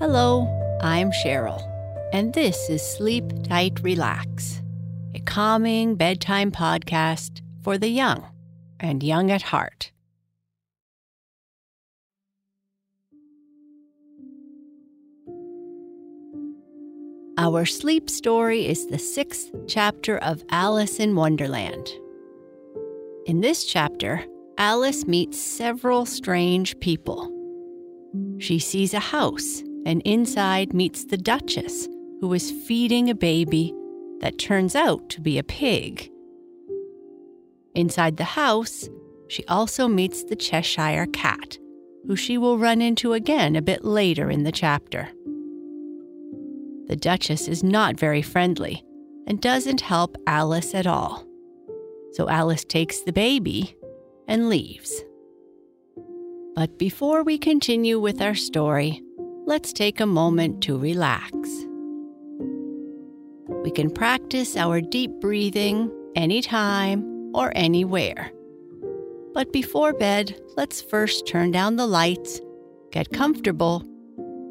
Hello, I'm Sheryl, and this is Sleep Tight Relax, a calming bedtime podcast for the young and young at heart. Our sleep story is the sixth chapter of Alice in Wonderland. In this chapter, Alice meets several strange people. She sees a house and inside meets the Duchess, who is feeding a baby that turns out to be a pig. Inside the house, she also meets the Cheshire Cat, who she will run into again a bit later in the chapter. The Duchess is not very friendly and doesn't help Alice at all. So Alice takes the baby and leaves. But before we continue with our story, let's take a moment to relax. We can practice our deep breathing anytime or anywhere. But before bed, let's first turn down the lights, get comfortable,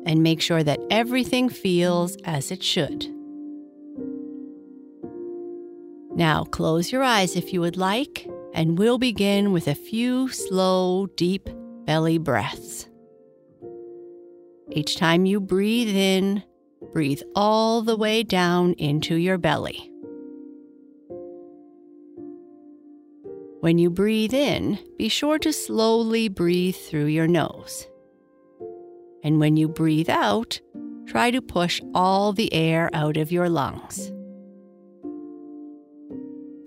and make sure that everything feels as it should. Now, close your eyes if you would like, and we'll begin with a few slow, deep belly breaths. Each time you breathe in, breathe all the way down into your belly. When you breathe in, be sure to slowly breathe through your nose. And when you breathe out, try to push all the air out of your lungs.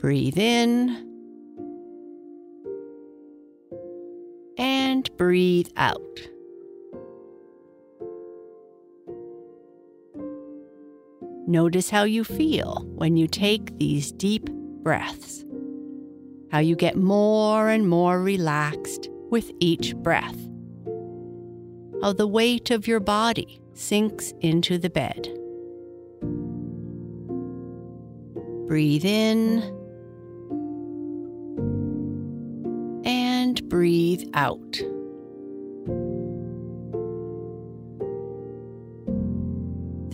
Breathe in and breathe out. Notice how you feel when you take these deep breaths. How you get more and more relaxed with each breath. How the weight of your body sinks into the bed. Breathe in and breathe out.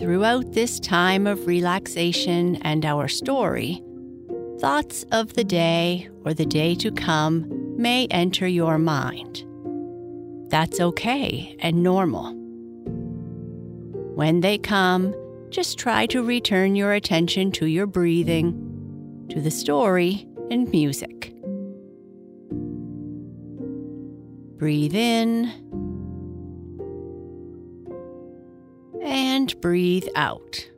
Throughout this time of relaxation and our story, thoughts of the day or the day to come may enter your mind. That's okay and normal. When they come, just try to return your attention to your breathing, to the story, and music. Breathe in breathe out.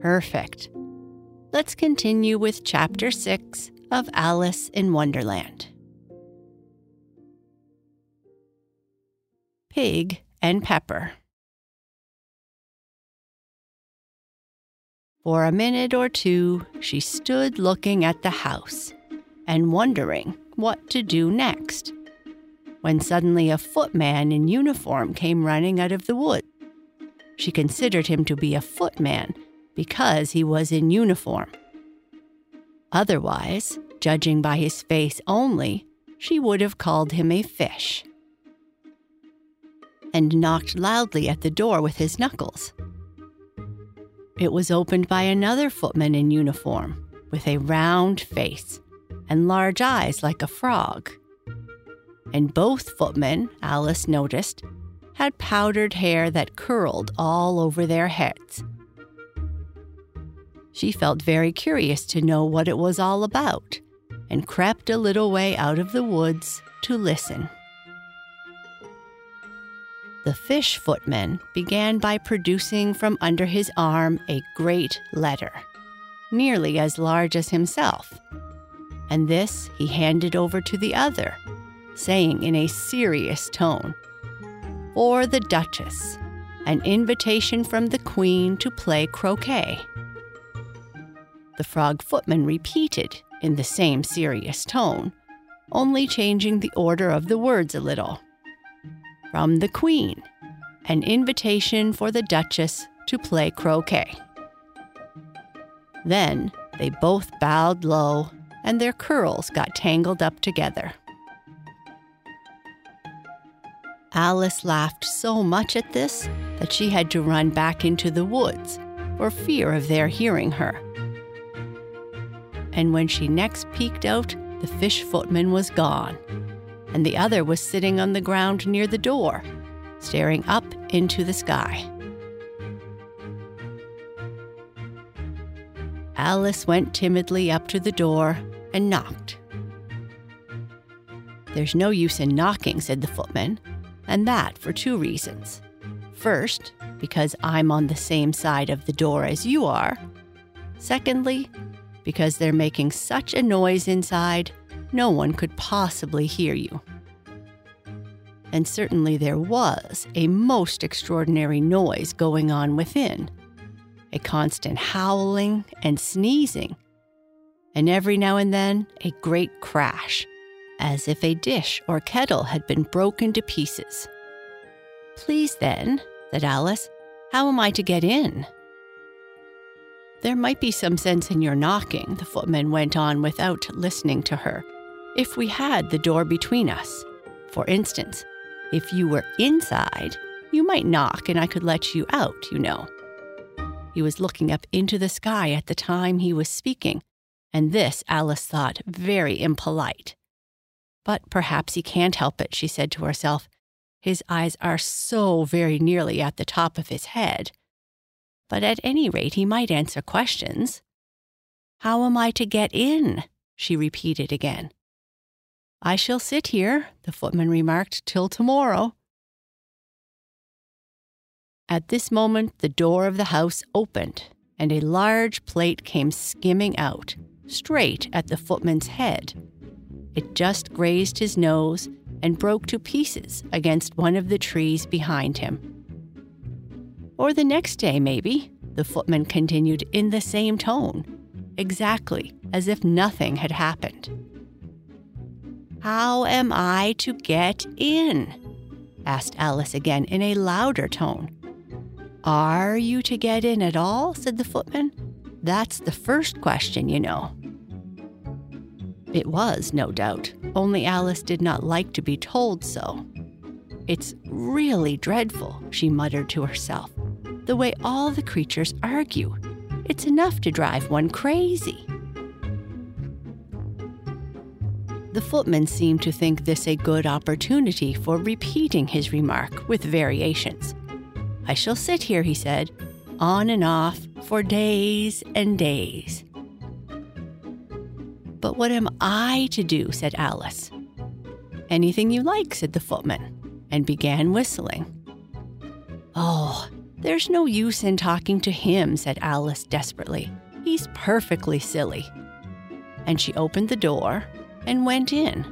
Perfect. Let's continue with Chapter 6 of Alice in Wonderland. Pig and Pepper. For a minute or two, she stood looking at the house and wondering what to do next when suddenly a footman in uniform came running out of the wood. She considered him to be a footman because he was in uniform. Otherwise, judging by his face only, she would have called him a fish. And knocked loudly at the door with his knuckles. It was opened by another footman in uniform, with a round face and large eyes like a frog and both footmen, Alice noticed, had powdered hair that curled all over their heads. She felt very curious to know what it was all about and crept a little way out of the woods to listen. The fish footman began by producing from under his arm a great letter, nearly as large as himself, and this he handed over to the other saying in a serious tone, For the Duchess, an invitation from the Queen to play croquet. The frog footman repeated in the same serious tone, only changing the order of the words a little. From the Queen, an invitation for the Duchess to play croquet. Then they both bowed low and their curls got tangled up together. Alice laughed so much at this that she had to run back into the woods for fear of their hearing her. And when she next peeked out, the fish footman was gone, and the other was sitting on the ground near the door, staring up into the sky. Alice went timidly up to the door and knocked. There's no use in knocking, said the footman, and that for two reasons. First, because I'm on the same side of the door as you are. Secondly, because they're making such a noise inside, no one could possibly hear you. And certainly there was a most extraordinary noise going on within a constant howling and sneezing, and every now and then a great crash, as if a dish or kettle had been broken to pieces. Please, then, said Alice, how am I to get in? There might be some sense in your knocking, the footman went on without listening to her, if we had the door between us. For instance, if you were inside, you might knock and I could let you out, you know. He was looking up into the sky at the time he was speaking, and this Alice thought very impolite. But perhaps he can't help it, she said to herself. His eyes are so very nearly at the top of his head. But at any rate, he might answer questions. How am I to get in? she repeated again. I shall sit here, the footman remarked, till tomorrow. At this moment, the door of the house opened, and a large plate came skimming out, straight at the footman's head. It just grazed his nose and broke to pieces against one of the trees behind him. Or the next day, maybe, the footman continued in the same tone, exactly as if nothing had happened. How am I to get in? asked Alice again in a louder tone. Are you to get in at all? said the footman. That's the first question, you know. It was, no doubt, only Alice did not like to be told so. It's really dreadful, she muttered to herself, the way all the creatures argue. It's enough to drive one crazy. The footman seemed to think this a good opportunity for repeating his remark with variations. I shall sit here, he said, on and off for days and days. But what am I to do? said Alice. Anything you like, said the footman, and began whistling. Oh, there's no use in talking to him, said Alice desperately. He's perfectly silly. And she opened the door and went in.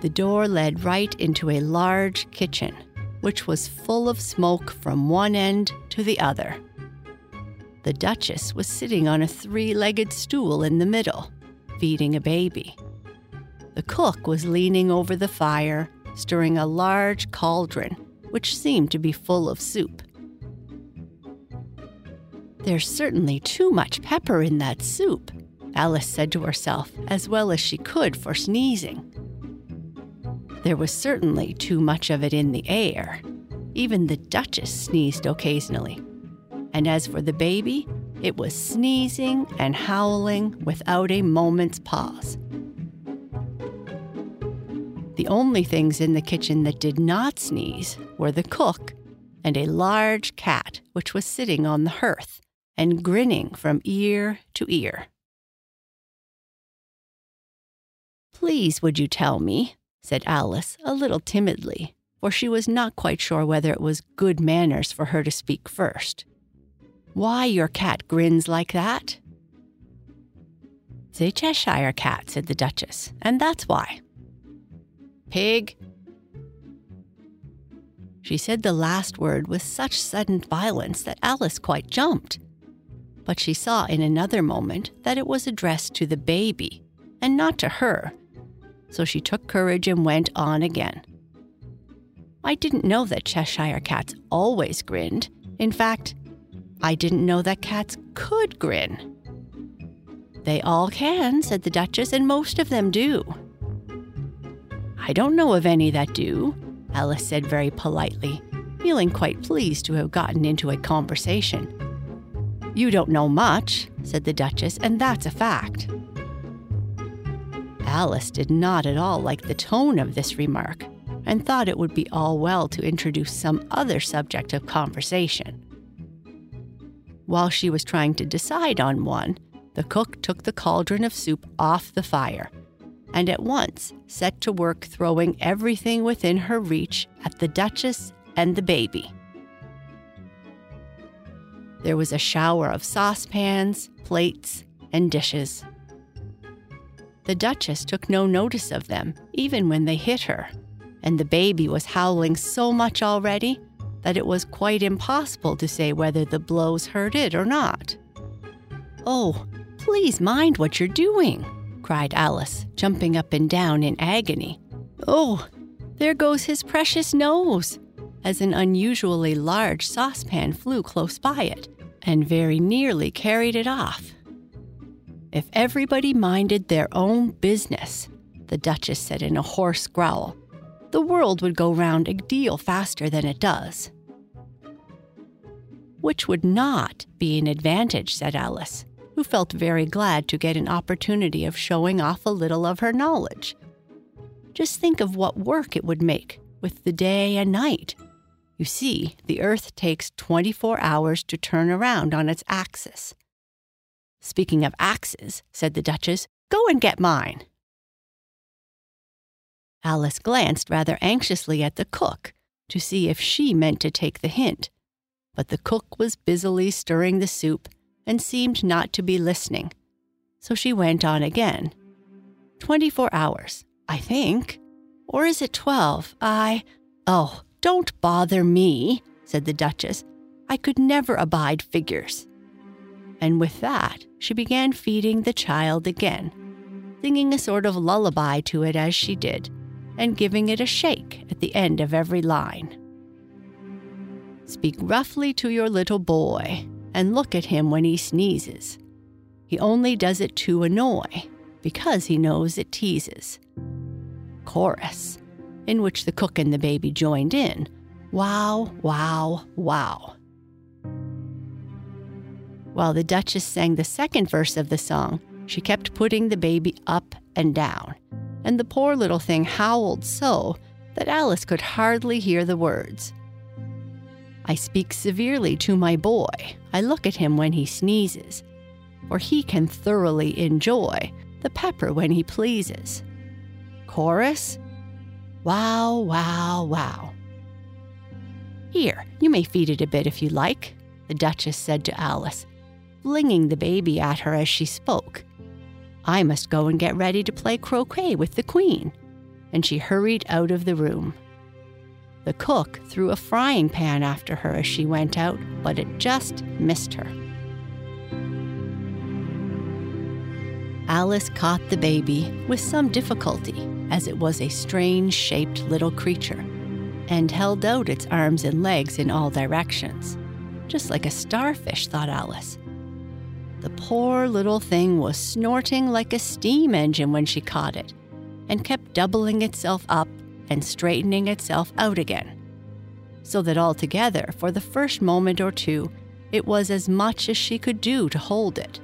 The door led right into a large kitchen, which was full of smoke from one end to the other. The Duchess was sitting on a three legged stool in the middle, feeding a baby. The cook was leaning over the fire, stirring a large cauldron, which seemed to be full of soup. There's certainly too much pepper in that soup, Alice said to herself, as well as she could for sneezing. There was certainly too much of it in the air. Even the Duchess sneezed occasionally. And as for the baby, it was sneezing and howling without a moment's pause. The only things in the kitchen that did not sneeze were the cook and a large cat which was sitting on the hearth and grinning from ear to ear. Please, would you tell me, said Alice a little timidly, for she was not quite sure whether it was good manners for her to speak first. Why your cat grins like that? It's a Cheshire cat, said the Duchess, and that's why. Pig. She said the last word with such sudden violence that Alice quite jumped. But she saw in another moment that it was addressed to the baby, and not to her, so she took courage and went on again. I didn't know that Cheshire cats always grinned. In fact, I didn't know that cats could grin. They all can, said the Duchess, and most of them do. I don't know of any that do, Alice said very politely, feeling quite pleased to have gotten into a conversation. You don't know much, said the Duchess, and that's a fact. Alice did not at all like the tone of this remark and thought it would be all well to introduce some other subject of conversation. While she was trying to decide on one, the cook took the cauldron of soup off the fire and at once set to work throwing everything within her reach at the Duchess and the baby. There was a shower of saucepans, plates, and dishes. The Duchess took no notice of them, even when they hit her, and the baby was howling so much already that it was quite impossible to say whether the blows hurt it or not. Oh, please mind what you're doing, cried Alice, jumping up and down in agony. Oh, there goes his precious nose! As an unusually large saucepan flew close by it and very nearly carried it off. If everybody minded their own business, the Duchess said in a hoarse growl, the world would go round a deal faster than it does. Which would not be an advantage, said Alice who felt very glad to get an opportunity of showing off a little of her knowledge. Just think of what work it would make with the day and night. You see, the Earth takes 24 hours to turn around on its axis. Speaking of axes, said the Duchess, go and get mine. Alice glanced rather anxiously at the cook to see if she meant to take the hint, but the cook was busily stirring the soup and seemed not to be listening. So she went on again. 24 hours, I think. Or is it 12? I. Oh, don't bother me, said the Duchess. I could never abide figures. And with that, she began feeding the child again, singing a sort of lullaby to it as she did, and giving it a shake at the end of every line. Speak roughly to your little boy, and look at him when he sneezes. He only does it to annoy, because he knows it teases. Chorus, in which the cook and the baby joined in. Wow, wow, wow. While the Duchess sang the second verse of the song, she kept putting the baby up and down, and the poor little thing howled so that Alice could hardly hear the words. I speak severely to my boy. I look at him when he sneezes, for he can thoroughly enjoy the pepper when he pleases. Chorus Wow, wow, wow. Here, you may feed it a bit if you like, the Duchess said to Alice, flinging the baby at her as she spoke. I must go and get ready to play croquet with the Queen. And she hurried out of the room. The cook threw a frying pan after her as she went out, but it just missed her. Alice caught the baby with some difficulty, as it was a strange shaped little creature, and held out its arms and legs in all directions. Just like a starfish, thought Alice. The poor little thing was snorting like a steam engine when she caught it, and kept doubling itself up and straightening itself out again. So that altogether, for the first moment or two, it was as much as she could do to hold it.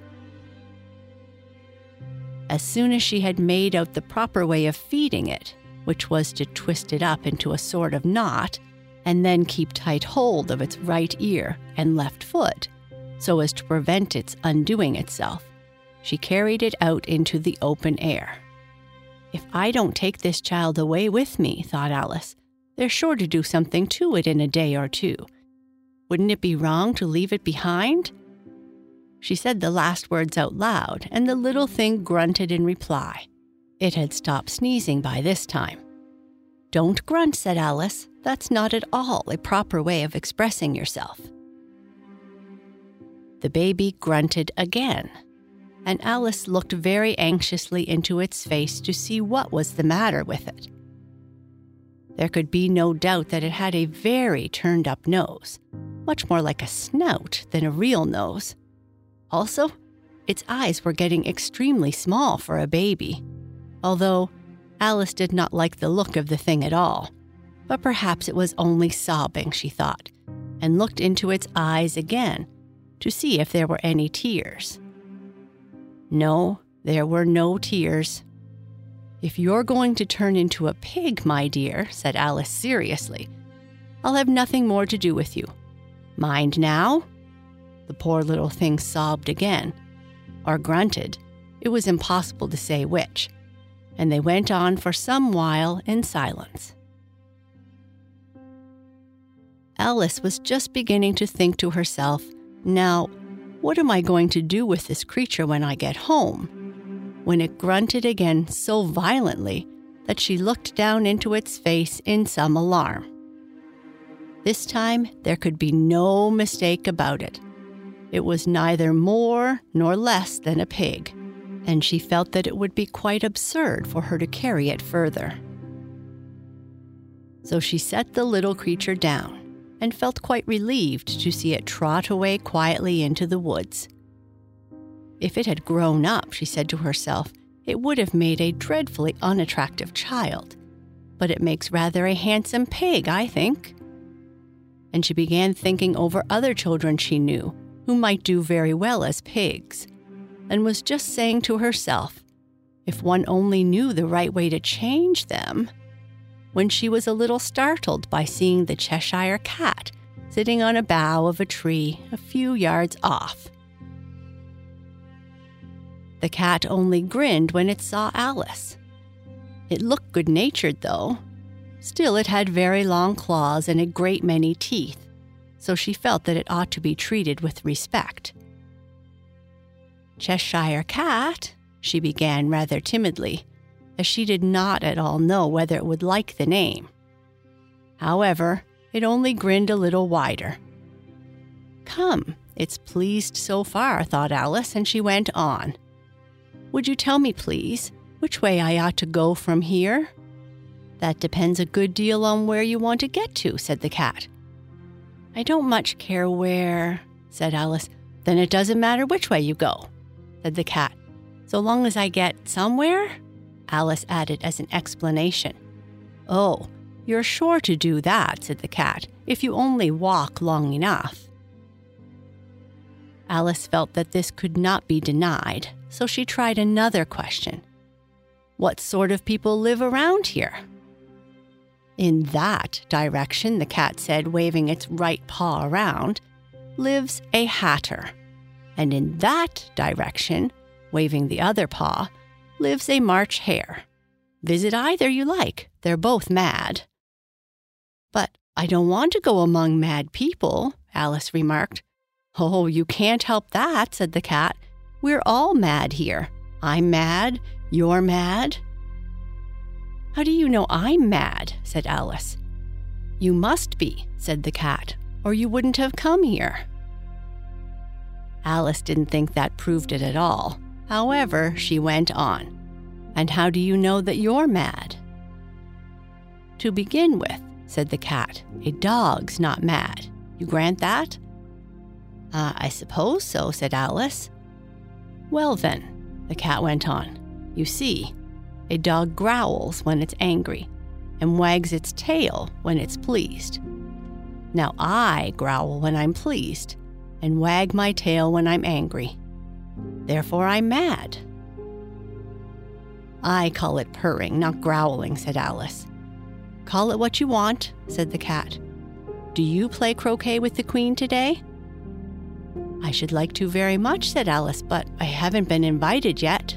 As soon as she had made out the proper way of feeding it, which was to twist it up into a sort of knot, and then keep tight hold of its right ear and left foot, so as to prevent its undoing itself, she carried it out into the open air. If I don't take this child away with me, thought Alice, they're sure to do something to it in a day or two. Wouldn't it be wrong to leave it behind? She said the last words out loud, and the little thing grunted in reply. It had stopped sneezing by this time. Don't grunt, said Alice. That's not at all a proper way of expressing yourself. The baby grunted again and Alice looked very anxiously into its face to see what was the matter with it. There could be no doubt that it had a very turned up nose, much more like a snout than a real nose. Also, its eyes were getting extremely small for a baby, although Alice did not like the look of the thing at all, but perhaps it was only sobbing, she thought, and looked into its eyes again to see if there were any tears. No, there were no tears. If you're going to turn into a pig, my dear, said Alice seriously, I'll have nothing more to do with you. Mind now? The poor little thing sobbed again, or grunted. It was impossible to say which and they went on for some while in silence. Alice was just beginning to think to herself, now, what am I going to do with this creature when I get home? When it grunted again so violently that she looked down into its face in some alarm. This time, there could be no mistake about it. It was neither more nor less than a pig and she felt that it would be quite absurd for her to carry it further. So she set the little creature down and felt quite relieved to see it trot away quietly into the woods. If it had grown up, she said to herself, it would have made a dreadfully unattractive child, but it makes rather a handsome pig, I think. And she began thinking over other children she knew who might do very well as pigs and was just saying to herself, if one only knew the right way to change them, when she was a little startled by seeing the Cheshire cat sitting on a bough of a tree a few yards off. The cat only grinned when it saw Alice. It looked good natured, though. Still, it had very long claws and a great many teeth, so she felt that it ought to be treated with respect. Cheshire Cat, she began rather timidly, as she did not at all know whether it would like the name. However, it only grinned a little wider. Come, it's pleased so far, thought Alice, and she went on. Would you tell me, please, which way I ought to go from here? That depends a good deal on where you want to get to, said the cat. I don't much care where, said Alice. Then it doesn't matter which way you go said the cat. So long as I get somewhere? Alice added as an explanation. Oh, you're sure to do that, said the cat, if you only walk long enough. Alice felt that this could not be denied, so she tried another question. What sort of people live around here? In that direction, the cat said, waving its right paw around, lives a hatter and in that direction, waving the other paw, lives a March hare. Visit either you like, they're both mad. But I don't want to go among mad people, Alice remarked. Oh, you can't help that, said the cat. We're all mad here. I'm mad, you're mad. How do you know I'm mad? said Alice. You must be, said the cat, or you wouldn't have come here. Alice didn't think that proved it at all. However, she went on. And how do you know that you're mad? To begin with, said the cat, a dog's not mad. You grant that? Uh, I suppose so, said Alice. Well, then, the cat went on, you see, a dog growls when it's angry and wags its tail when it's pleased. Now, I growl when I'm pleased, and wag my tail when I'm angry. Therefore, I'm mad. I call it purring, not growling, said Alice. Call it what you want, said the cat. Do you play croquet with the Queen today? I should like to very much, said Alice, but I haven't been invited yet.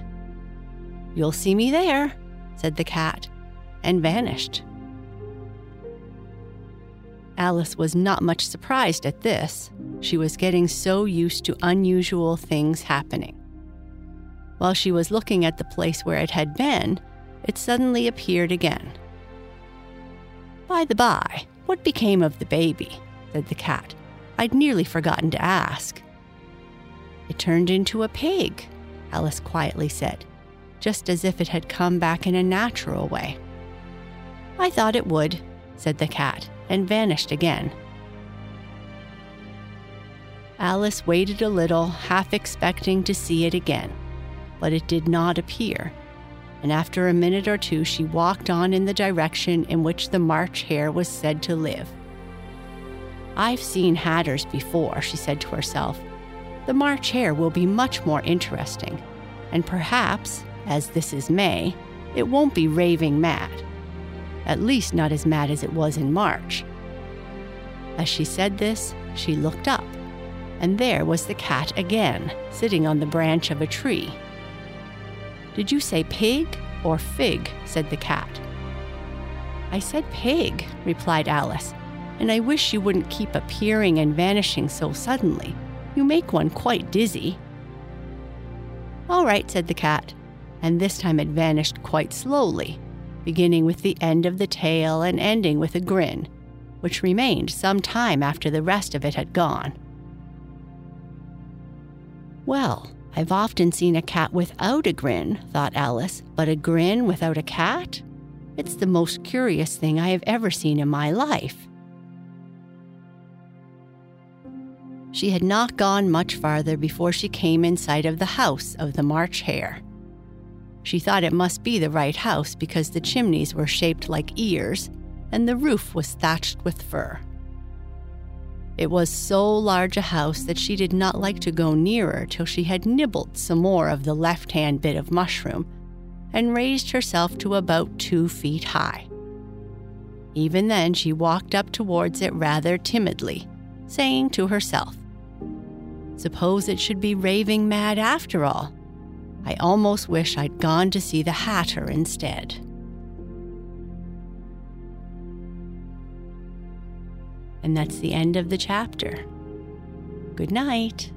You'll see me there, said the cat, and vanished. Alice was not much surprised at this. She was getting so used to unusual things happening. While she was looking at the place where it had been, it suddenly appeared again. By the by, what became of the baby? said the cat. I'd nearly forgotten to ask. It turned into a pig, Alice quietly said, just as if it had come back in a natural way. I thought it would, said the cat, and vanished again. Alice waited a little, half expecting to see it again, but it did not appear. and after a minute or two, she walked on in the direction in which the March Hare was said to live. I've seen hatters before, she said to herself. The March Hare will be much more interesting, and perhaps, as this is May, it won't be raving mad. At least not as mad as it was in March. As she said this, she looked up, and there was the cat again, sitting on the branch of a tree. Did you say pig or fig? said the cat. I said pig, replied Alice, and I wish you wouldn't keep appearing and vanishing so suddenly. You make one quite dizzy. All right, said the cat, and this time it vanished quite slowly, beginning with the end of the tail and ending with a grin, which remained some time after the rest of it had gone. Well, I've often seen a cat without a grin, thought Alice, but a grin without a cat? It's the most curious thing I have ever seen in my life. She had not gone much farther before she came in sight of the house of the March Hare. She thought it must be the right house because the chimneys were shaped like ears and the roof was thatched with fur. It was so large a house that she did not like to go nearer till she had nibbled some more of the left hand bit of mushroom and raised herself to about two feet high. Even then, she walked up towards it rather timidly, saying to herself, Suppose it should be raving mad after all. I almost wish I'd gone to see the Hatter instead. And that's the end of the chapter. Good night.